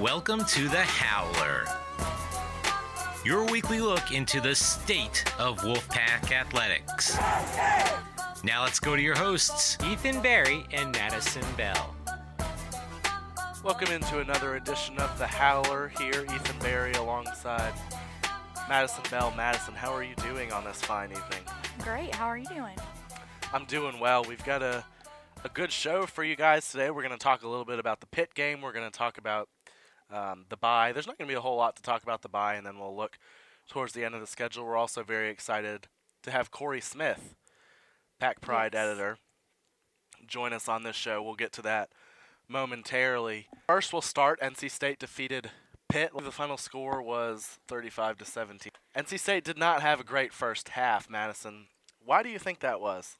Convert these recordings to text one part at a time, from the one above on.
Welcome to the Howler, your weekly look into the state of Wolfpack athletics. Now let's go to your hosts, Ethan Barry and Madison Bell. Welcome into another edition of the Howler. Here, Ethan Barry alongside Madison Bell. Madison, how are you doing on this fine evening? Great. How are you doing? I'm doing well. We've got a a good show for you guys today. We're going to talk a little bit about the Pitt game. We're going to talk about um, the bye. There's not going to be a whole lot to talk about the bye, and then we'll look towards the end of the schedule. We're also very excited to have Cory Smith, Pack Pride Yes. editor, join us on this show. We'll get to that momentarily. First, we'll start. NC State defeated Pitt. The final score was 35 to 17. NC State did not have a great first half. Madison, why do you think that was?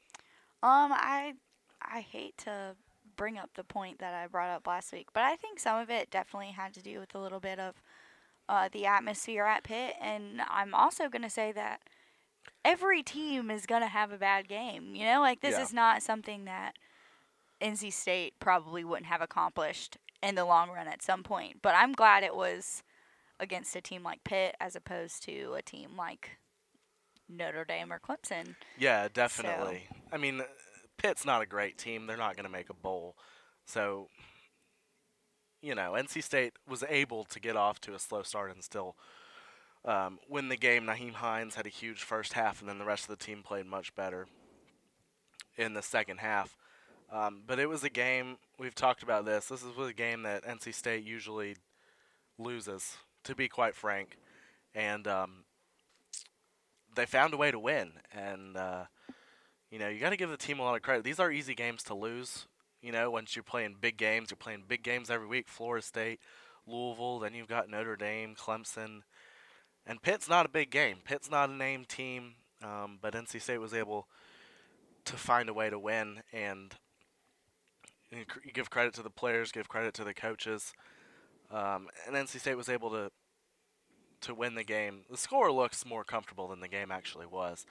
Um, I I hate to bring up the point that I brought up last week, but I think some of it definitely had to do with a little bit of uh, the atmosphere at Pitt, and I'm also gonna say that every team is gonna have a bad game. You know, like this Yeah. is not something that NC State probably wouldn't have accomplished in the long run at some point. But I'm glad it was against a team like Pitt as opposed to a team like Notre Dame or Clemson. Yeah, definitely. I mean, Pitt's not a great team. They're not going to make a bowl. So, you know, NC State was able to get off to a slow start and still um, win the game. Nyheim Hines had a huge first half, and then the rest of the team played much better in the second half. Um, but it was a game, we've talked about this. This is a game that NC State usually loses, to be quite frank. And um, they found a way to win. And, uh, you know, you got to give the team a lot of credit. These are easy games to lose. You know, once you're playing big games, you're playing big games every week. Florida State, Louisville, then you've got Notre Dame, Clemson, and Pitt's not a big game. Pitt's not a named team, um, but NC State was able to find a way to win. And you you give credit to the players, give credit to the coaches, um, and NC State was able to to win the game. The score looks more comfortable than the game actually was.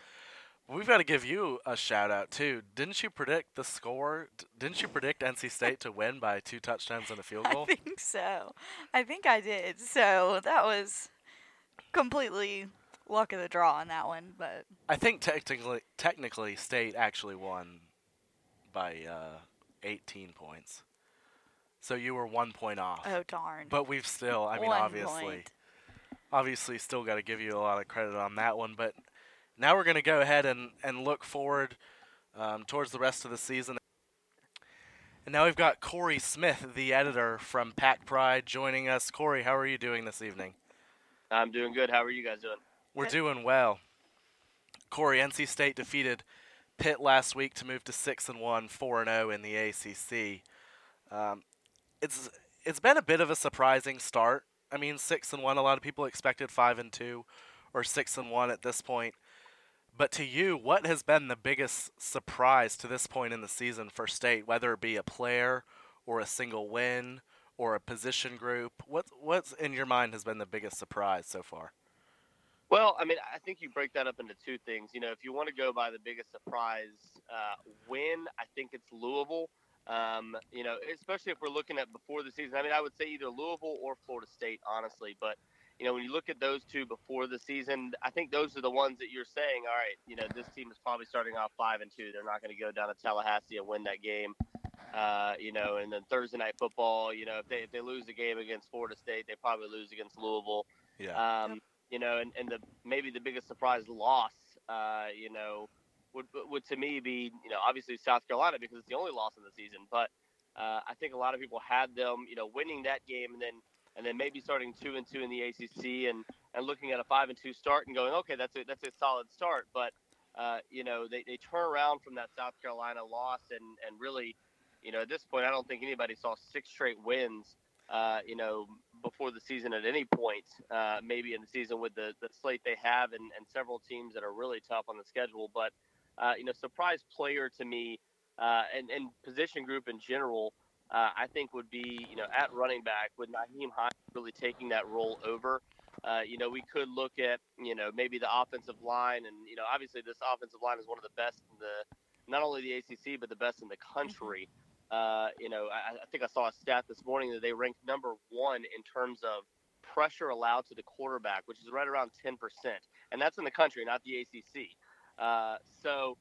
We've got to give you a shout out too. Didn't you predict the score? Didn't you predict NC State to win by two touchdowns and a field goal? I think so. I think I did. So that was completely luck of the draw on that one. But I think technically, technically, State actually won by uh, 18 points. So you were one point off. oh darn. But we've still, I mean, obviously, point. obviously, still got to give you a lot of credit on that one. But now we're going to go ahead and, and look forward um, towards the rest of the season. And now we've got Cory Smith, the editor from Pack Pride, joining us. Cory, how are you doing this evening? I'm doing good. How are you guys doing? We're doing well. Cory, NC State defeated Pitt last week to move to six and one, four and zero in the ACC. Um, it's it's been a bit of a surprising start. I mean, six and one. A lot of people expected five and two, or six and one at this point. But to you, what has been the biggest surprise to this point in the season for State, whether it be a player or a single win or a position group? What what's in your mind has been the biggest surprise so far? Well, I mean, I think you break that up into two things. You know, if you want to go by the biggest surprise uh, win, I think it's Louisville. Um, you know, especially if we're looking at before the season. I mean, I would say either Louisville or Florida State, honestly. But you know, when you look at those two before the season, I think those are the ones that you're saying, all right, you know, this team is probably starting off five and two. They're not going to go down to Tallahassee and win that game. Uh, you know, and then Thursday night football, you know, if they if they lose the game against Florida State, they probably lose against Louisville. Yeah. Um, you know, and, and the maybe the biggest surprise loss, uh, you know, would would to me be you know obviously South Carolina because it's the only loss in the season. But uh, I think a lot of people had them, you know, winning that game and then and then maybe starting two and two in the ACC and and looking at a five and two start and going, okay, that's a that's a solid start. But uh, you know, they, they turn around from that South Carolina loss and and really, you know, at this point, I don't think anybody saw six straight wins. Uh, you know, before the season at any point, uh, maybe in the season with the, the slate they have and, and several teams that are really tough on the schedule. But, uh, you know, surprise player to me uh, and, and position group in general, uh, I think would be, you know, at running back with Nyheim Hines really taking that role over. Uh, you know, we could look at, you know, maybe the offensive line. And, you know, obviously this offensive line is one of the best in the, not only the ACC, but the best in the country. Uh, you know, I, I think I saw a stat this morning that they ranked number one in terms of pressure allowed to the quarterback, which is right around 10%, and that's in the country, not the ACC. Uh, so,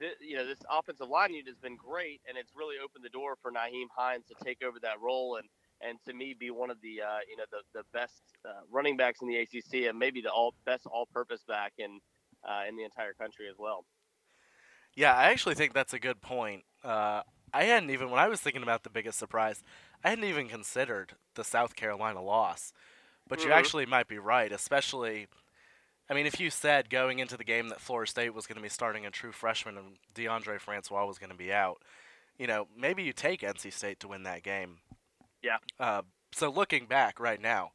th- you know, this offensive line unit has been great, and it's really opened the door for Nyheim Hines to take over that role and and to me be one of the uh, you know the the best uh, running backs in the ACC and maybe the all best all-purpose back in uh, in the entire country as well. Yeah, I actually think that's a good point. Uh, I hadn't even when I was thinking about the biggest surprise, I hadn't even considered the South Carolina loss. But you Mhm. actually might be right, especially. I mean, if you said going into the game that Florida State was going to be starting a true freshman and Deondre Francois was going to be out, you know, maybe you take NC State to win that game. Yeah. Uh, so looking back right now,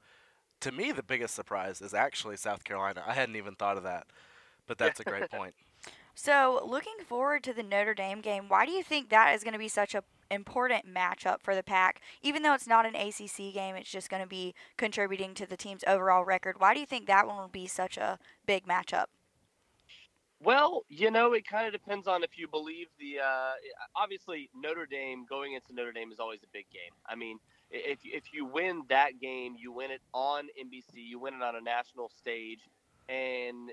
to me the biggest surprise is actually South Carolina. I hadn't even thought of that, but that's a great point. So, looking forward to the Notre Dame game, why do you think that is going to be such a important matchup for the Pack? Even though it's not an ACC game, it's just going to be contributing to the team's overall record. Why do you think that one will be such a big matchup? Well, you know, it kind of depends on if you believe the. Uh, obviously, Notre Dame going into Notre Dame is always a big game. I mean, if if you win that game, you win it on NBC, you win it on a national stage, and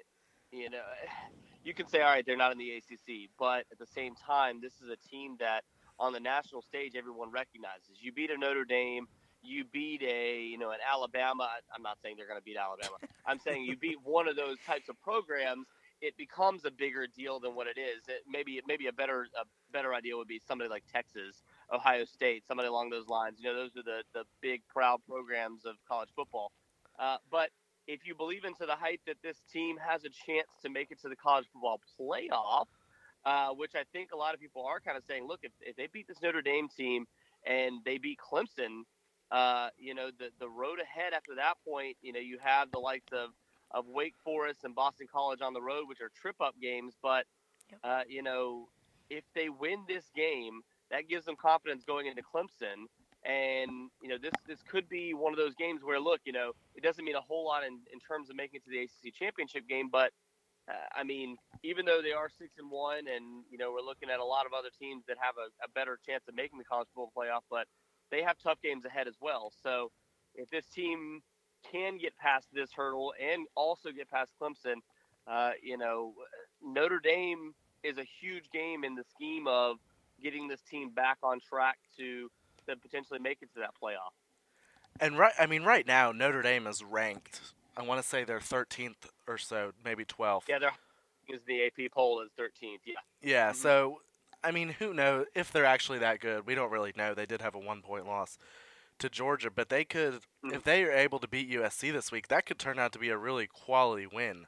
you know, you can say, all right, they're not in the ACC, but at the same time, this is a team that on the national stage everyone recognizes. You beat a Notre Dame. You beat a, you know, an Alabama. I'm not saying they're going to beat Alabama. I'm saying you beat one of those types of programs it becomes a bigger deal than what it is. It, maybe maybe a better a better idea would be somebody like Texas, Ohio State, somebody along those lines. You know, those are the the big proud programs of college football. Uh, but if you believe into the hype that this team has a chance to make it to the college football playoff, uh, which I think a lot of people are kind of saying, look, if, if they beat this Notre Dame team and they beat Clemson, uh, you know, the the road ahead after that point, you know, you have the likes of of Wake Forest and Boston College on the road, which are trip up games. But, uh, you know, if they win this game, that gives them confidence going into Clemson. And, you know, this, this could be one of those games where, look, you know, it doesn't mean a whole lot in, in terms of making it to the ACC championship game. But, uh, I mean, even though they are six and one, and, you know, we're looking at a lot of other teams that have a, a better chance of making the college football playoff, but they have tough games ahead as well. So if this team can get past this hurdle and also get past Clemson, uh, you know, Notre Dame is a huge game in the scheme of getting this team back on track to, to potentially make it to that playoff. And right, I mean, right now Notre Dame is ranked. I want to say they're 13th or so, maybe 12th. Yeah, they're is the AP poll is 13th. Yeah, Yeah, Mhm. so I mean, who knows if they're actually that good? We don't really know. They did have a one-point loss to Georgia, but they could, Mhm. if they are able to beat USC this week, that could turn out to be a really quality win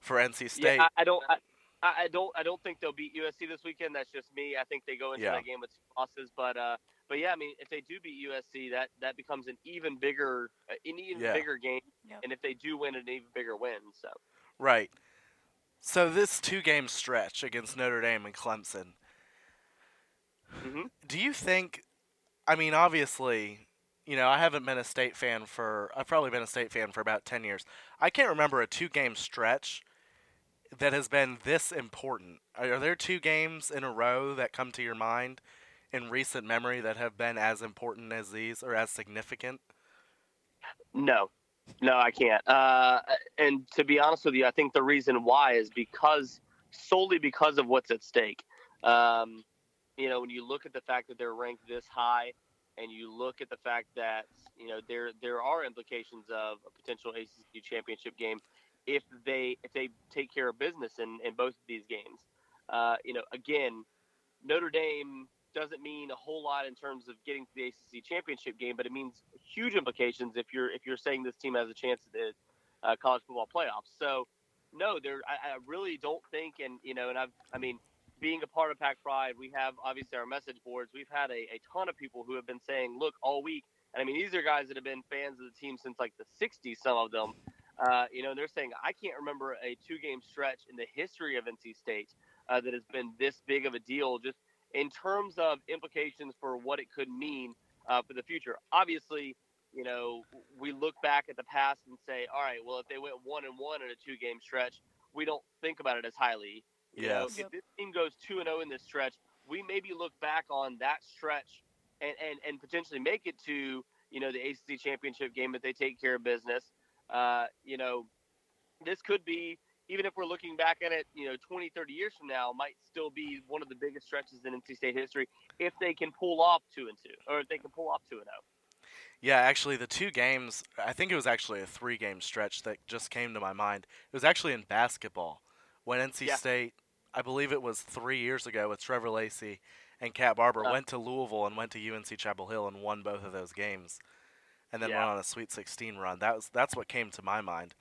for NC State. yeah. I, I don't. I, I don't. I don't think they'll beat USC this weekend. That's just me. I think they go into Yeah. that game with losses. But uh, but yeah, I mean, if they do beat USC, that that becomes an even bigger, uh, an even Yeah. bigger game. Yep. And if they do win, an even bigger win. So. Right. So this two-game stretch against Notre Dame and Clemson, hmm do you think? I mean, obviously, you know, I haven't been a state fan for. I've probably been a state fan for about ten years. I can't remember a two-game stretch that has been this important. Are, are there two games in a row that come to your mind in recent memory that have been as important as these or as significant? No, no, I can't. Uh, and to be honest with you, I think the reason why is because solely because of what's at stake. Um, you know, when you look at the fact that they're ranked this high, and you look at the fact that you know there there are implications of a potential ACC championship game if they if they take care of business in, in both of these games. Uh, you know, again, Notre Dame doesn't mean a whole lot in terms of getting to the ACC championship game, but it means huge implications if you're if you're saying this team has a chance at the uh, college football playoffs. So, no, there I, I really don't think, and you know, and I've I mean, being a part of Pack Pride, we have obviously our message boards. We've had a, a ton of people who have been saying, look, all week, and I mean, these are guys that have been fans of the team since like the '60s. Some of them, uh, you know, they're saying I can't remember a two-game stretch in the history of NC State uh, that has been this big of a deal. Just in terms of implications for what it could mean uh, for the future. Obviously, you know, we look back at the past and say, all right, well, if they went one and one in a two game stretch, we don't think about it as highly. You know, if this team goes two and zero in this stretch, we maybe look back on that stretch and, and, and potentially make it to you know the ACC championship game if they take care of business. Uh, you know, this could be even if we're looking back at it, you know, 20, 30 years from now, might still be one of the biggest stretches in NC State history if they can pull off two and two, or if they can pull off two and zero. Yeah, actually, the two games, I think it was actually a three game stretch that just came to my mind. It was actually in basketball when NC Yeah. State, I believe it was three years ago with Trevor Lacey and Cat Barber, Uh. went to Louisville and went to UNC Chapel Hill and won both of those games. And then Yeah. went on a Sweet 16 run. That was That's what came to my mind.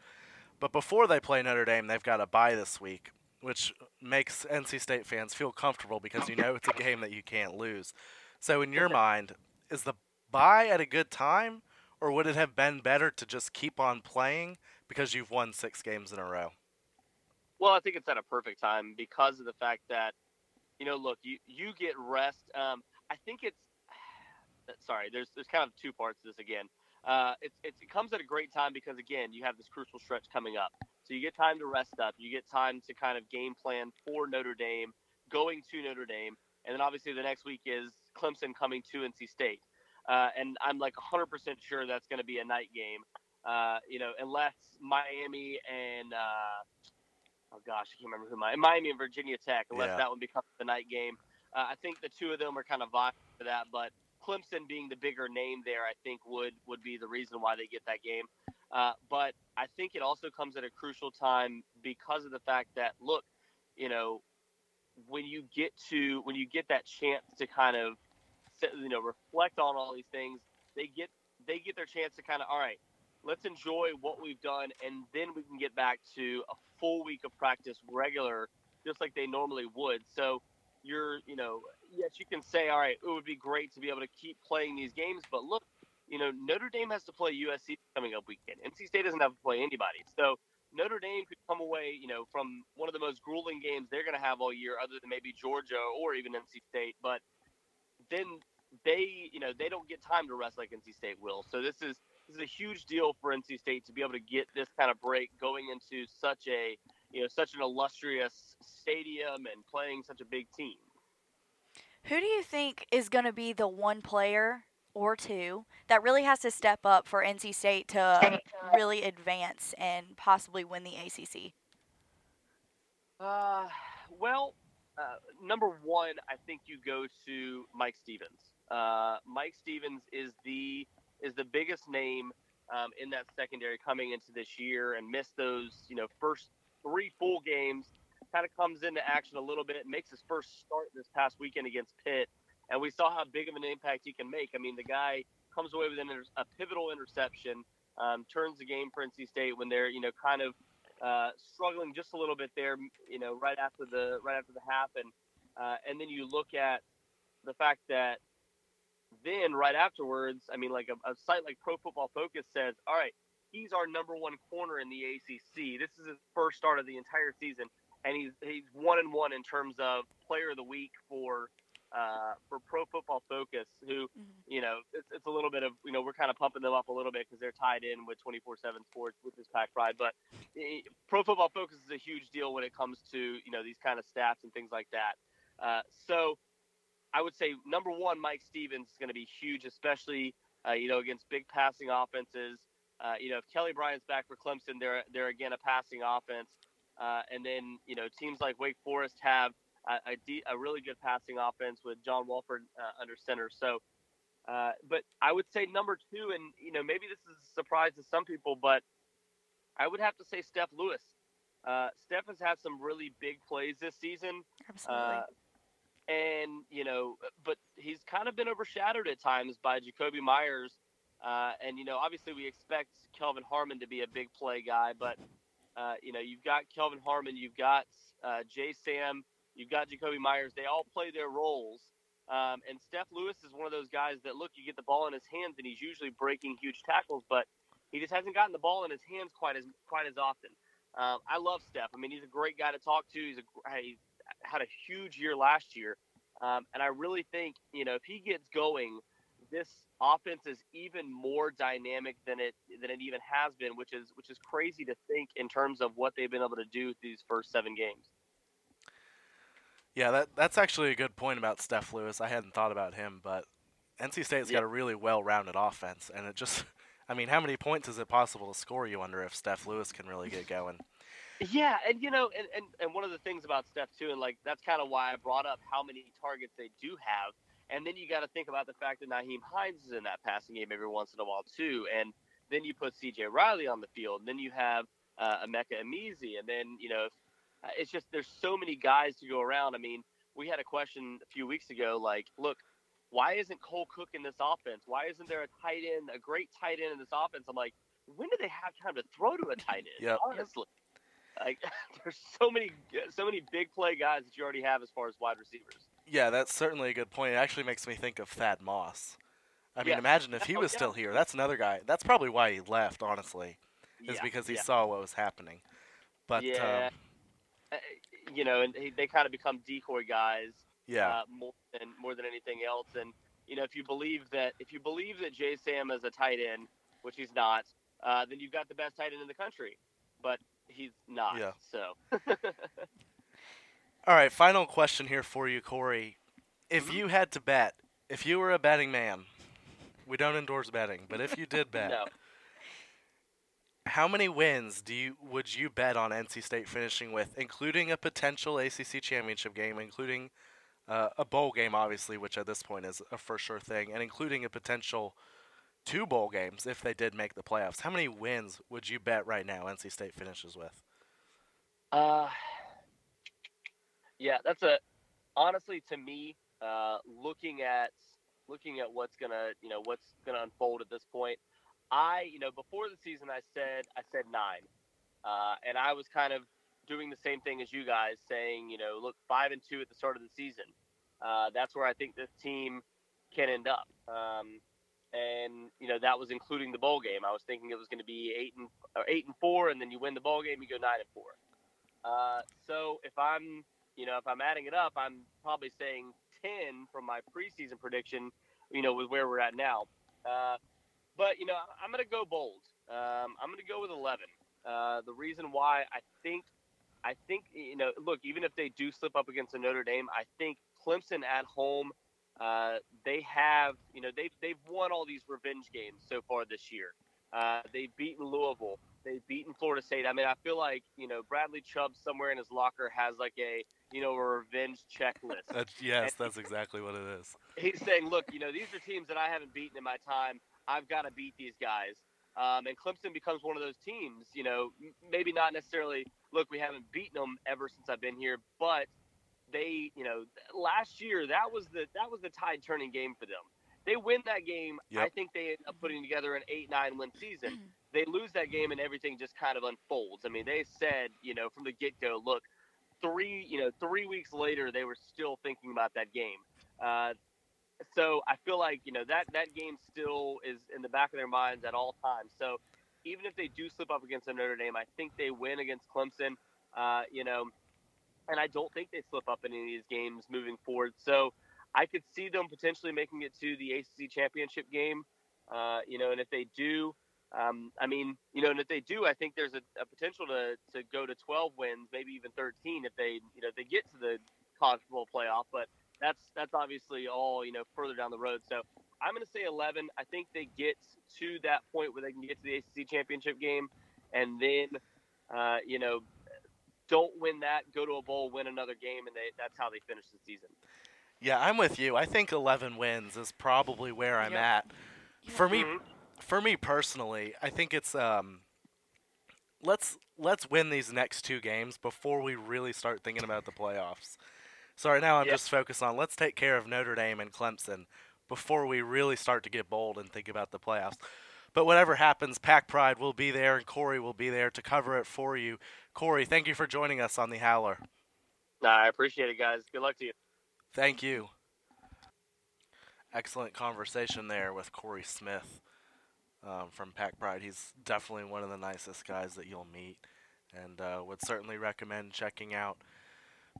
But before they play Notre Dame, they've got a bye this week, which makes NC State fans feel comfortable because you know it's a game that you can't lose. So, in your mind, is the bye at a good time, or would it have been better to just keep on playing because you've won six games in a row? Well, I think it's at a perfect time because of the fact that, you know, look, you, you get rest. Um, I think it's sorry. There's there's kind of two parts to this again. Uh, it's, it's it comes at a great time because again you have this crucial stretch coming up, so you get time to rest up. You get time to kind of game plan for Notre Dame, going to Notre Dame, and then obviously the next week is Clemson coming to NC State. Uh, and I'm like 100% sure that's going to be a night game. Uh, you know, unless Miami and uh, oh gosh, I can't remember who my Miami and Virginia Tech. Unless Yeah. that one becomes the night game, uh, I think the two of them are kind of vying for that. But Clemson being the bigger name there, I think would would be the reason why they get that game. Uh, but I think it also comes at a crucial time because of the fact that look, you know, when you get to when you get that chance to kind of you know reflect on all these things, they get they get their chance to kind of all right, let's enjoy what we've done, and then we can get back to a full week of practice regular, just like they normally would. So you're you know yes you can say all right it would be great to be able to keep playing these games, but look. You know, Notre Dame has to play USC coming up weekend. NC State doesn't have to play anybody. So Notre Dame could come away, you know, from one of the most grueling games they're going to have all year, other than maybe Georgia or even NC State. But then they, you know, they don't get time to rest like NC State will. So this is this is a huge deal for NC State to be able to get this kind of break going into such a, you know, such an illustrious stadium and playing such a big team. Who do you think is going to be the one player or two that really has to step up for NC State to really advance and possibly win the ACC? Uh, well, uh, number one, I think you go to Mike Stevens. Uh, Mike Stevens is the is the biggest name um, in that secondary coming into this year, and missed those you know first three full games. Kind of comes into action a little bit, makes his first start this past weekend against Pitt, and we saw how big of an impact he can make. I mean, the guy comes away with an a pivotal interception, um, turns the game for NC State when they're you know kind of uh, struggling just a little bit there, you know, right after the right after the half, and uh, and then you look at the fact that then right afterwards, I mean, like a, a site like Pro Football Focus says, all right, he's our number one corner in the ACC. This is his first start of the entire season, and he's he's one and one in terms of Player of the Week for. Uh, for Pro Football Focus, who, Mhm. you know, it's, it's a little bit of, you know, we're kind of pumping them up a little bit because they're tied in with 24 7 sports, which is Pack Pride. But eh, Pro Football Focus is a huge deal when it comes to you know these kind of stats and things like that. Uh, so I would say number one, Mike Stevens is going to be huge, especially uh, you know against big passing offenses. Uh, you know if Kelly Bryant's back for Clemson, they're they're again a passing offense, uh, and then you know teams like Wake Forest have a, a, de- a really good passing offense with John Wolford uh, under center. So. Uh, but I would say number two, and you know maybe this is a surprise to some people, but I would have to say Steph Lewis. Uh, Steph has had some really big plays this season, Absolutely. uh, and you know, but he's kind of been overshadowed at times by Jakobi Meyers. Uh, and you know, obviously, we expect Kelvin Harmon to be a big play guy, but uh, you know, you've got Kelvin Harmon, you've got uh, Jay Sam, you've got Jakobi Meyers. They all play their roles. Um, and Steph Lewis is one of those guys that look, you get the ball in his hands, and he's usually breaking huge tackles, but he just hasn't gotten the ball in his hands quite as quite as often. Um, I love Steph. I mean, he's a great guy to talk to. He's a he had a huge year last year, um, and I really think you know if he gets going, this offense is even more dynamic than it than it even has been, which is which is crazy to think in terms of what they've been able to do these first seven games. Yeah, that that's actually a good point about Steph Lewis. I hadn't thought about him, but NC State's Yeah. got a really well-rounded offense, and it just, I mean, how many points is it possible to score? You wonder if Steph Lewis can really get going. Yeah, and you know, and, and, and one of the things about Steph too, and like that's kind of why I brought up how many targets they do have, and then you got to think about the fact that Nyheim Hines is in that passing game every once in a while too, and then you put C.J. Riley on the field, and then you have uh, Emeka Emezie, and then you know, it's just there's so many guys to go around. I mean, we had a question a few weeks ago, like, look, why isn't Cole Cook in this offense? Why isn't there a tight end, a great tight end in this offense? I'm like, when do they have time to throw to a tight end? Yep. Honestly. Like there's so many so many big play guys that you already have as far as wide receivers. Yeah, that's certainly a good point. It actually makes me think of Thad Moss. I mean, imagine if he Oh, was yeah. still here. That's another guy. That's probably why he left, honestly, is Yeah, because he saw what was happening. But yeah, um, Uh, you know, and he, they kind of become decoy guys yeah, uh, more than more than anything else. And you know, if you believe that if you believe that Jay Sam is a tight end, which he's not, uh, then you've got the best tight end in the country. But he's not. Yeah. So All right, final question here for you, Cory. If Mhm. you had to bet, if you were a betting man, we don't endorse betting, but if you did bet, no. how many wins do you would you bet on NC State finishing with, including a potential ACC championship game, including uh, a bowl game, obviously, which at this point is a for sure thing, and including a potential two bowl games if they did make the playoffs? How many wins would you bet right now NC State finishes with? Uh, yeah, that's a honestly to me, uh, looking at looking at what's gonna you know what's gonna unfold at this point. I you know before the season I said I said nine, uh, and I was kind of doing the same thing as you guys, saying you know look five and two at the start of the season. Uh, that's where I think this team can end up. Um, and you know that was including the bowl game. I was thinking it was going to be eight and or eight and four, and then you win the bowl game, you go nine and four. Uh, so if I'm, you know, if I'm adding it up, I'm probably saying 10 from my preseason prediction, you know, with where we're at now. Uh, but, you know, I'm going to go bold. Um, I'm going to go with 11. Uh, the reason why I think, I think, you know, look, even if they do slip up against a Notre Dame, I think Clemson at home, uh, they have, you know, they've, they've won all these revenge games so far this year. Uh, they've beaten Louisville. They've beaten Florida State. I mean, I feel like you know Bradley Chubb somewhere in his locker has like a you know a revenge checklist. That's, yes, that's exactly what it is. He's saying, look, you know these are teams that I haven't beaten in my time. I've got to beat these guys. Um, and Clemson becomes one of those teams. You know, maybe not necessarily. Look, we haven't beaten them ever since I've been here, but they, you know, last year that was the that was the tide turning game for them. They win that game. I think they end up putting together an eight nine win season they lose that game and everything just kind of unfolds. I mean, they said, you know, from the get go, look, three, you know, three weeks later, they were still thinking about that game. Uh, so I feel like, you know, that, that game still is in the back of their minds at all times. So even if they do slip up against a Notre Dame, I think they win against Clemson, uh, you know, and I don't think they slip up in any of these games moving forward. So I could see them potentially making it to the ACC championship game, uh, you know, and if they do, um, I mean, you know, and if they do, I think there's a, a potential to, to go to 12 wins, maybe even 13 if they, you know, if they get to the college bowl playoff. But that's that's obviously all you know further down the road. So I'm going to say 11. I think they get to that point where they can get to the ACC championship game, and then, uh, you know, don't win that, go to a bowl, win another game, and they, that's how they finish the season. Yeah, I'm with you. I think 11 wins is probably where I'm Yep. at. For me, Mhm. For me personally, I think it's um. Let's let's win these next two games before we really start thinking about the playoffs. So right now I'm Yeah. just focused on let's take care of Notre Dame and Clemson before we really start to get bold and think about the playoffs. But whatever happens, Pack Pride will be there and Cory will be there to cover it for you. Cory, thank you for joining us on the Howler. Nah, I appreciate it, guys. Good luck to you. Thank you. Excellent conversation there with Cory Smith um, from Pack Pride. He's definitely one of the nicest guys that you'll meet, and uh, would certainly recommend checking out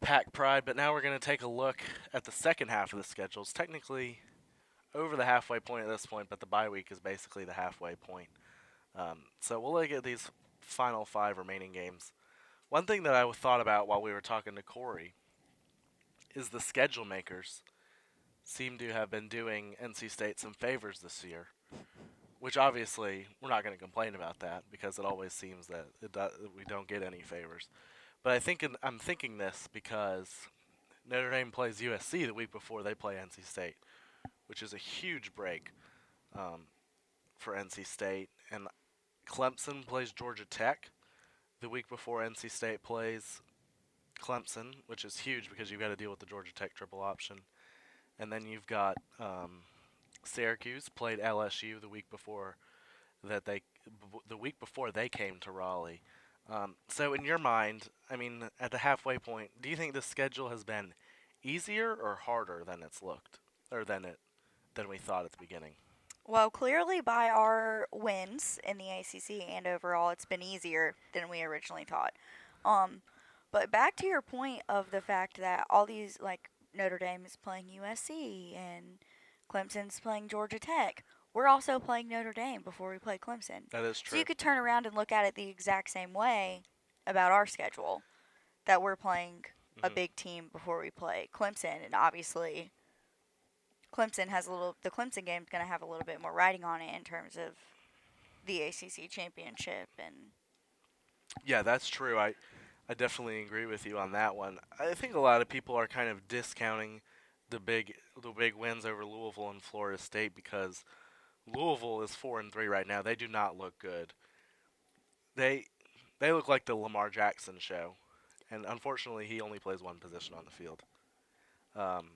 Pack Pride. But now we're going to take a look at the second half of the schedule. It's technically over the halfway point at this point, but the bye week is basically the halfway point. Um, so we'll look at these final five remaining games. One thing that I thought about while we were talking to Cory is the schedule makers seem to have been doing NC State some favors this year, which obviously we're not going to complain about that because it always seems that we don't get any favors. But I think in, I'm thinking this because Notre Dame plays USC the week before they play NC State, which is a huge break um, for NC State, and Clemson plays Georgia Tech the week before NC State plays Clemson, which is huge because you've got to deal with the Georgia Tech triple option. And then you've got um, Syracuse played LSU the week before that they the week before they came to Raleigh. Um, so in your mind, I mean, at the halfway point, do you think the schedule has been easier or harder than it's looked, or than it than we thought at the beginning? Well, clearly by our wins in the ACC and overall, it's been easier than we originally thought. Um, but back to your point of the fact that all these, like Notre Dame is playing USC and Clemson's playing Georgia Tech. We're also playing Notre Dame before we play Clemson. That is true. So you could turn around and look at it the exact same way about our schedule that we're playing a Mhm. big team before we play Clemson and obviously Clemson has a little the Clemson game's going to have a little bit more riding on it in terms of the ACC championship and Yeah, that's true. I I definitely agree with you on that one. I think a lot of people are kind of discounting the big the big wins over Louisville and Florida State because Louisville is 4 and 3 right now. They do not look good. They they look like the Lamar Jackson show. And unfortunately, he only plays one position on the field. Um,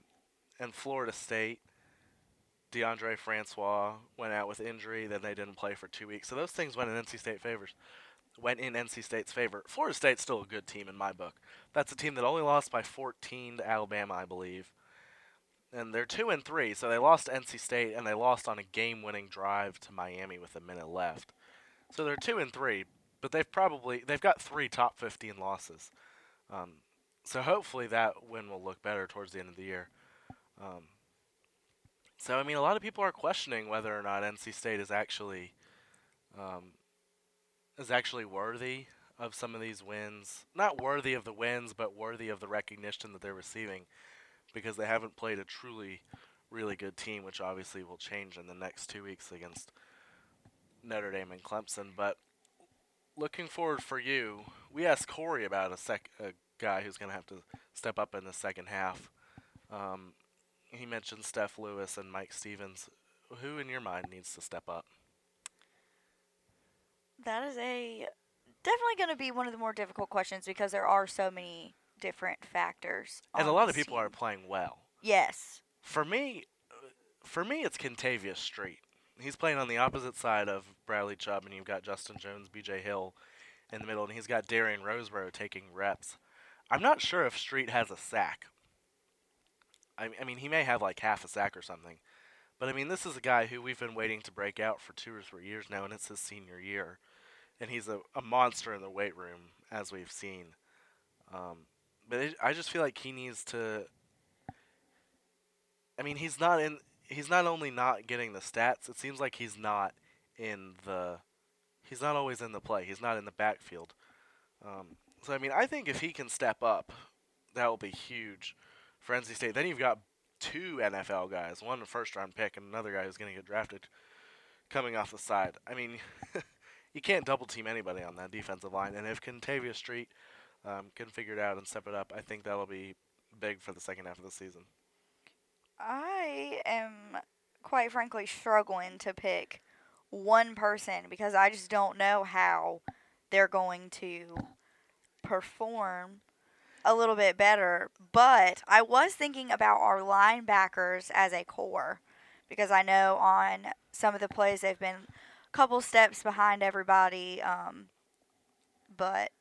and Florida State Deondre Francois went out with injury, then they didn't play for 2 weeks. So those things went in NC State favors went in NC State's favor. Florida State's still a good team in my book. That's a team that only lost by 14 to Alabama, I believe. And they're 2 and 3, so they lost NC State and they lost on a game-winning drive to Miami with a minute left. So they're 2 and 3, but they've probably they've got 3 top 15 losses. Um, so hopefully that win will look better towards the end of the year. Um, so I mean, a lot of people are questioning whether or not NC State is actually um, is actually worthy of some of these wins. Not worthy of the wins, but worthy of the recognition that they're receiving because they haven't played a truly really good team, which obviously will change in the next two weeks against Notre Dame and Clemson. But looking forward for you, we asked Cory about a sec a guy who's going to have to step up in the second half. Um, he mentioned Steph Lewis and Mike Stevens. Who in your mind needs to step up? that is a definitely going to be one of the more difficult questions because there are so many different factors. And a lot of people are playing well. Yes. For me, uh, for me, it's Kentavius Street. He's playing on the opposite side of Bradley Chubb, and you've got Justin Jones, B.J. Hill in the middle, and he's got Darian Roseboro taking reps. I'm not sure if Street has a sack. I, I mean, he may have like half a sack or something. But I mean, this is a guy who we've been waiting to break out for two or three years now, and it's his senior year. And he's a, a monster in the weight room, as we've seen. Um, but it, I just feel like he needs to I mean, he's not in. He's not only not getting the stats. It seems like he's not in the. He's not always in the play. He's not in the backfield. Um, so I mean, I think if he can step up, that will be huge for NC State. Then you've got two NFL guys, one first round pick, and another guy who's going to get drafted coming off the side. I mean, you can't double team anybody on that defensive line. And if Kentavius Street um, can figure it out and step it up, I think that'll be big for the second half of the season. I am quite frankly struggling to pick one person because I just don't know how they're going to perform a little bit better. But I was thinking about our linebackers as a core because I know on some of the plays they've been a couple steps behind everybody. Um, but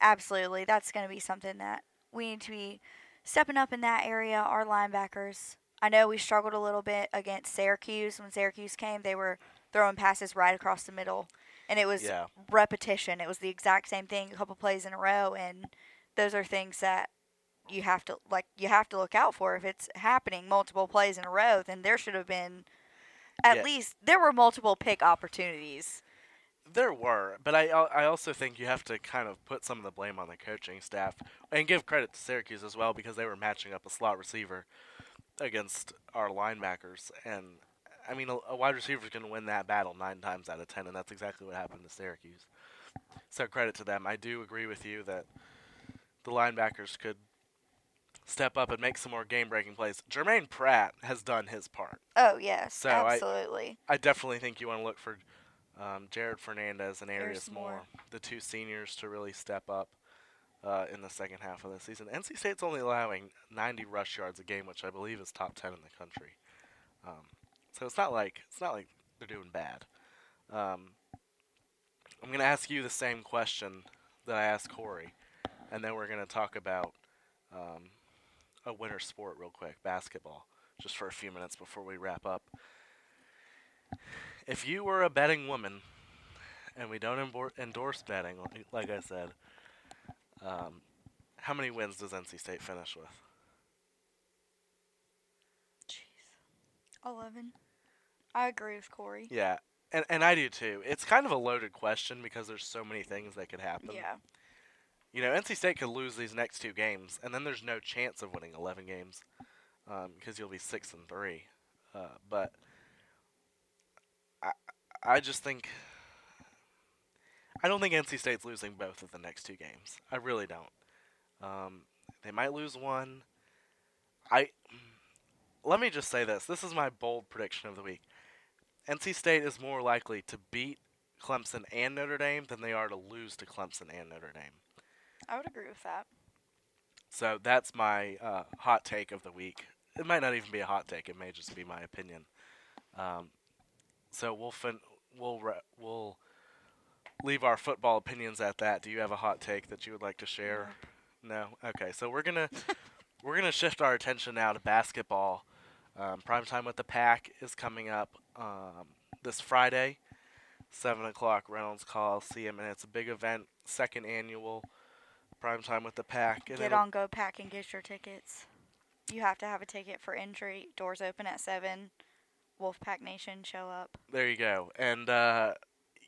absolutely, that's going to be something that we need to be stepping up in that area. Our linebackers. I know we struggled a little bit against Syracuse when Syracuse came. They were throwing passes right across the middle, and it was Yeah. repetition. It was the exact same thing a couple plays in a row, and those are things that you have to like you have to look out for. If it's happening multiple plays in a row, then there should have been at Yeah. least there were multiple pick opportunities There were, but I I also think you have to kind of put some of the blame on the coaching staff and give credit to Syracuse as well because they were matching up a slot receiver against our linebackers, and I mean a, a wide receiver is going to win that battle nine times out of ten, and that's exactly what happened to Syracuse. So credit to them. I do agree with you that the linebackers could step up and make some more game-breaking plays. Germaine Pratt has done his part. Oh yes, So I- absolutely. I definitely think you want to look for um, Jerod Fernandez and Airius Airius Moore, Moore. the two seniors, to really step up uh, in the second half of the season. NC State's only allowing 90 rush yards a game, which I believe is top 10 in the country. Um, so it's not like it's not like they're doing bad. Um, I'm going to ask you the same question that I asked Cory, and then we're going to talk about um, a winter sport real quick, basketball, just for a few minutes before we wrap up. If you were a betting woman, and we don't endorse betting, like- I said, um, how many wins does NC State finish with? Jeez, Eleven. I agree with Cory. Yeah, and and I do too. It's kind of a loaded question because there's so many things that could happen. Yeah. You know, NC State could lose these next two games, and then there's no chance of winning 11 games because you'll be six and three. Uh, but I just think I don't think NC State's losing both of the next two games. I really don't. Um, they might lose one. I let me just say this. This is my bold prediction of the week. NC State is more likely to beat Clemson and Notre Dame than they are to lose to Clemson and Notre Dame. I would agree with that. So that's my uh, hot take of the week. It might not even be a hot take. It may just be my opinion. Um, so we'll fin- we'll re- we'll leave our football opinions at that. Do you have a hot take that you would like to share? No. Okay. So we're gonna we're gonna shift our attention now to basketball. Um, Prime time with the pack is coming up um, this Friday, seven o'clock. Reynolds Coliseum, and it's a big event, second annual. Prime time with the pack. And Get on Go Pack and get your tickets. You have to have a ticket for entry. Doors open at seven. Wolfpack Nation show up. There you go. And uh,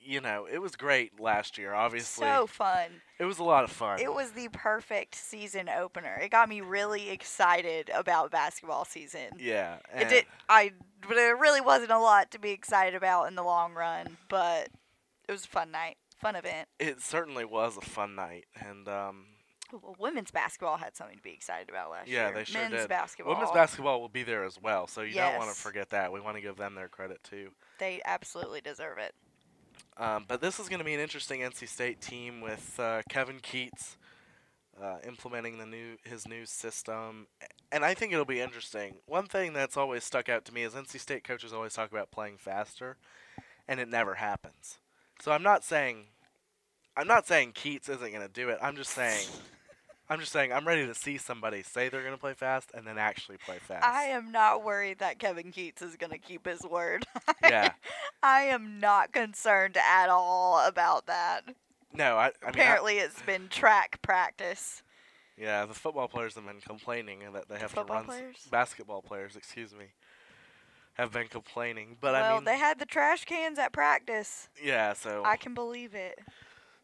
you know, it was great last year. Obviously, So fun. it was a lot of fun. It was the perfect season opener. It got me really excited about basketball season. Yeah. It did. I. But it really wasn't a lot to be excited about in the long run. But it was a fun night, fun event. It certainly was a fun night, and um, Well, women's basketball had something to be excited about last yeah, year. they sure Men's did. basketball. Women's basketball will be there as well, so you don't want to forget that. We want to give them their credit too. They absolutely deserve it. Um, but this is going to be an interesting NC State team with uh, Kevin Keatts uh, implementing the new his new system, and I think it'll be interesting. One thing that's always stuck out to me is NC State coaches always talk about playing faster, and it never happens. So I'm not saying I'm not saying Keats isn't going to do it. I'm just saying I'm just saying I'm ready to see somebody say they're going to play fast and then actually play fast. I am not worried that Kevin Keatts is going to keep his word. Yeah. I am not concerned at all about that. no, I, I mean I- Apparently, it's been track practice. Yeah, the football players have been complaining that they have Football to run. s- players? Basketball players, excuse me, have been complaining. But well, I mean, they had the trash cans at practice. yeah. So I can believe it.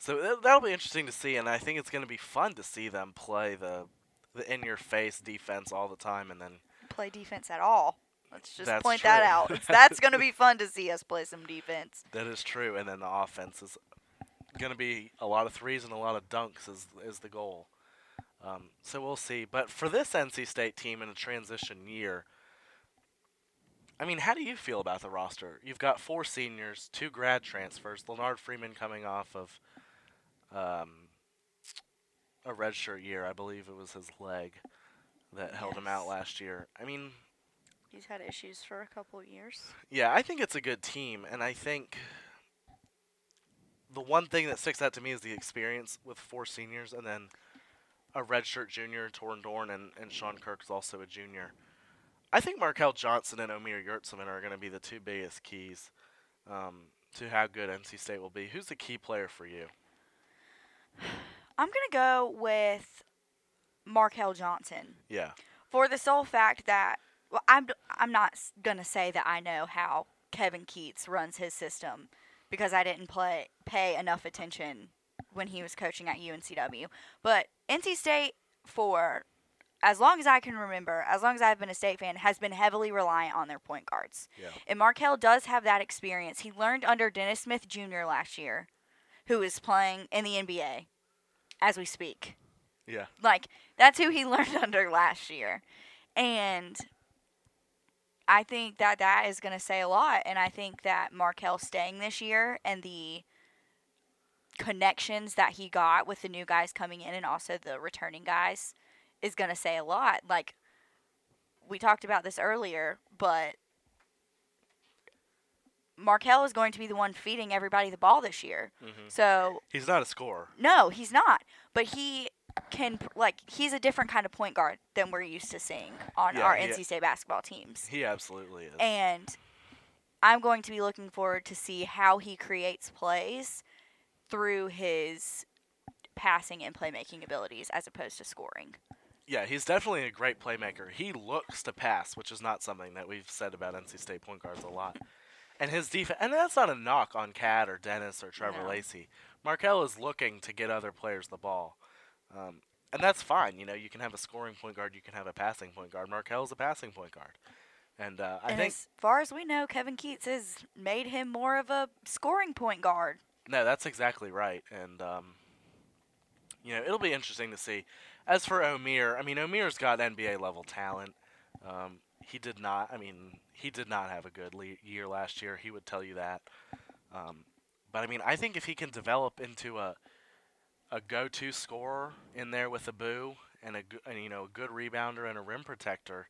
So that- that'll be interesting to see, and I think it's going to be fun to see them play the the in your face defense all the time, and then Play defense at all. Let's just That's point that out. That's going to be fun to see us play some defense. that is true, and then the offense is going to be a lot of threes and a lot of dunks is is the goal. Um, so we'll see. But for this NC State team in a transition year, I mean, how do you feel about the roster? You've got four seniors, two grad transfers. Lennard Freeman coming off of um, a redshirt year, I believe it was his leg that held him out last year. I mean, He's had issues for a couple of years. yeah, I think it's a good team, and I think the one thing that sticks out to me is the experience with four seniors, and then a redshirt junior, Torin Dorn, and, and Sean Kirk's also a junior. I think Markell Johnson and Omer Yurtseven are going to be the two biggest keys um, to how good NC State will be. Who's the key player for you? I'm going to go with Markell Johnson. Yeah, for the sole fact that well, I'm I'm not gonna say that I know how Kevin Keatts runs his system because I didn't play pay enough attention when he was coaching at UNCW. But NC State for as long as I can remember, as long as I've been a state fan, has been heavily reliant on their point guards. Yeah. And Markell does have that experience. He learned under Dennis Smith Jr. last year, who is playing in the NBA as we speak. Yeah. Like that's who he learned under last year. And I think that that is going to say a lot and I think that Markell staying this year and the connections that he got with the new guys coming in and also the returning guys is going to say a lot. Like we talked about this earlier, but Markell is going to be the one feeding everybody the ball this year. Mhm. So He's not a scorer. no, he's not. But he can like he's a different kind of point guard than we're used to seeing on Yeah, our he- NC State basketball teams. He absolutely is. And I'm going to be looking forward to see how he creates plays through his passing and playmaking abilities as opposed to scoring. Yeah, he's definitely a great playmaker. He looks to pass, which is not something that we've said about NC State point guards a lot. And his defense, and that's not a knock on Cat or Dennis or Trevor No. Lacey. Markell is looking to get other players the ball. Um, and that's fine. You know, you can have a scoring point guard, you can have a passing point guard. Markell's a passing point guard. And uh, I and think, as far as we know, Kevin Keatts has made him more of a scoring point guard. no, that's exactly right. And, um, you know, it'll be interesting to see. As for Omer, I mean, Omer's got NBA level talent. Um, he did not. I mean, he did not have a good le- year last year. He would tell you that. Um, but I mean, I think if he can develop into a a go-to scorer in there with a boo and a and, you know a good rebounder and a rim protector,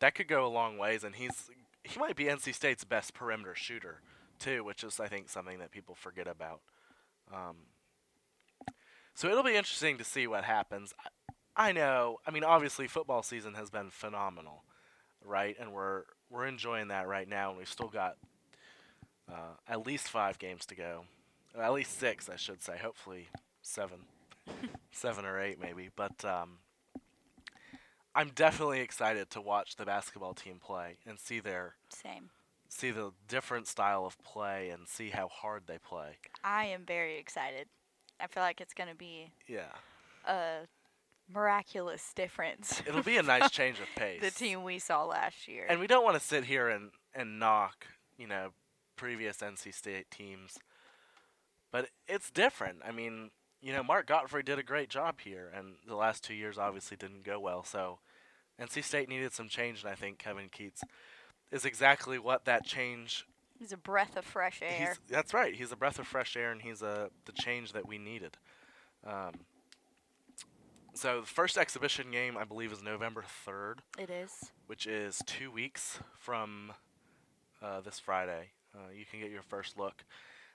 that could go a long ways. And he's he might be NC State's best perimeter shooter too, which is I think something that people forget about. Um, so it'll be interesting to see what happens. I, I know. I mean, obviously, football season has been phenomenal, right? And we're we're enjoying that right now, and we've still got uh, at least five games to go. At least six, I should say. Hopefully, seven, seven or eight, maybe. But um, I'm definitely excited to watch the basketball team play and see their Same. see the different style of play and see how hard they play. I am very excited. I feel like it's going to be Yeah, a miraculous difference. it'll be a nice change of pace. the team we saw last year. And we don't want to sit here and, and knock, you know, previous NC State teams. But it's different. I mean, you know, Mark Gottfried did a great job here, and the last two years obviously didn't go well. So NC State needed some change, and I think Kevin Keatts is exactly what that change. He's a breath of fresh air. He's, that's right. He's a breath of fresh air, and he's a the change that we needed. Um, so the first exhibition game, I believe, is November third It is. which is two weeks from uh, this Friday. Uh, you can get your first look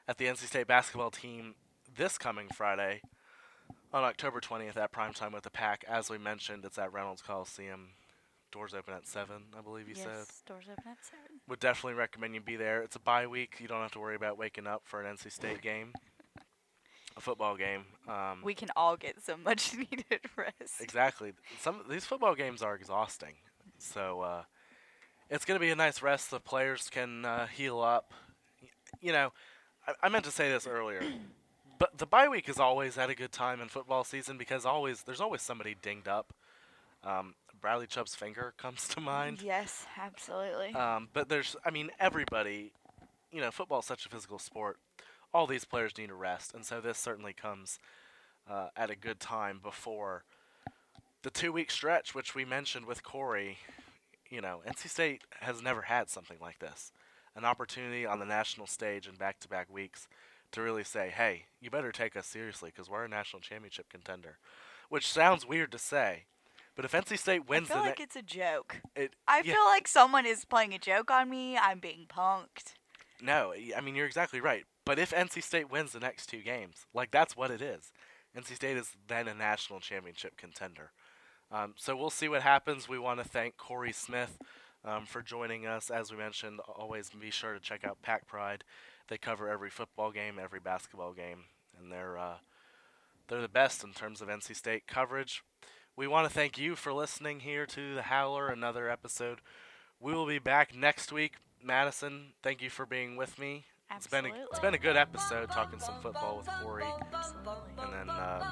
at the NC State basketball team this coming Friday on October 20th at primetime with the pack. As we mentioned, it's at Reynolds Coliseum. Doors open at 7, I believe you yes. said. Doors open at seven. Would definitely recommend you be there. It's a bye week. You don't have to worry about waking up for an NC State game, a football game. Um, We can all get some much needed rest. Exactly. Some these football games are exhausting, so uh, it's going to be a nice rest. The players can uh, heal up. You know, I, I meant to say this earlier, but the bye week is always at a good time in football season because always there's always somebody dinged up. Um, Bradley Chubb's finger comes to mind. Yes, absolutely. Um, but there's, I mean, everybody, you know, football's such a physical sport. All these players need a rest, and so this certainly comes uh, at a good time before the two-week stretch, which we mentioned with Cory. You know, NC State has never had something like this, an opportunity on the national stage in back-to-back weeks to really say, "Hey, you better take us seriously because we're a national championship contender," which sounds weird to say. But if NC State wins, I feel like ne- it's a joke. it, I yeah. feel like someone is playing a joke on me. I'm being punked. No, I mean you're exactly right. But if NC State wins the next two games, like that's what it is. NC State is then a national championship contender. Um, so we'll see what happens. We want to thank Cory Smith um, for joining us. As we mentioned, always be sure to check out Pack Pride. They cover every football game, every basketball game, and they're uh, they're the best in terms of NC State coverage. We want to thank you for listening here to the Howler, another episode. We will be back next week. Madison, thank you for being with me. It's been a, it's been a good episode talking some football with Cory Absolutely. and then um,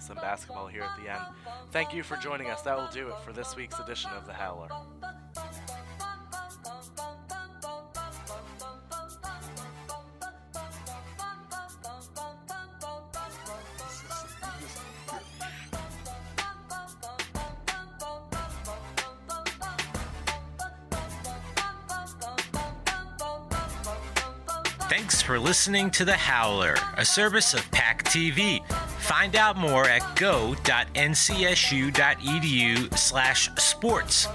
some basketball here at the end. Thank you for joining us. That will do it for this week's edition of The Howler. For listening to The Howler, a service of PAC TV. Find out more at go.ncsu.edu slash sports.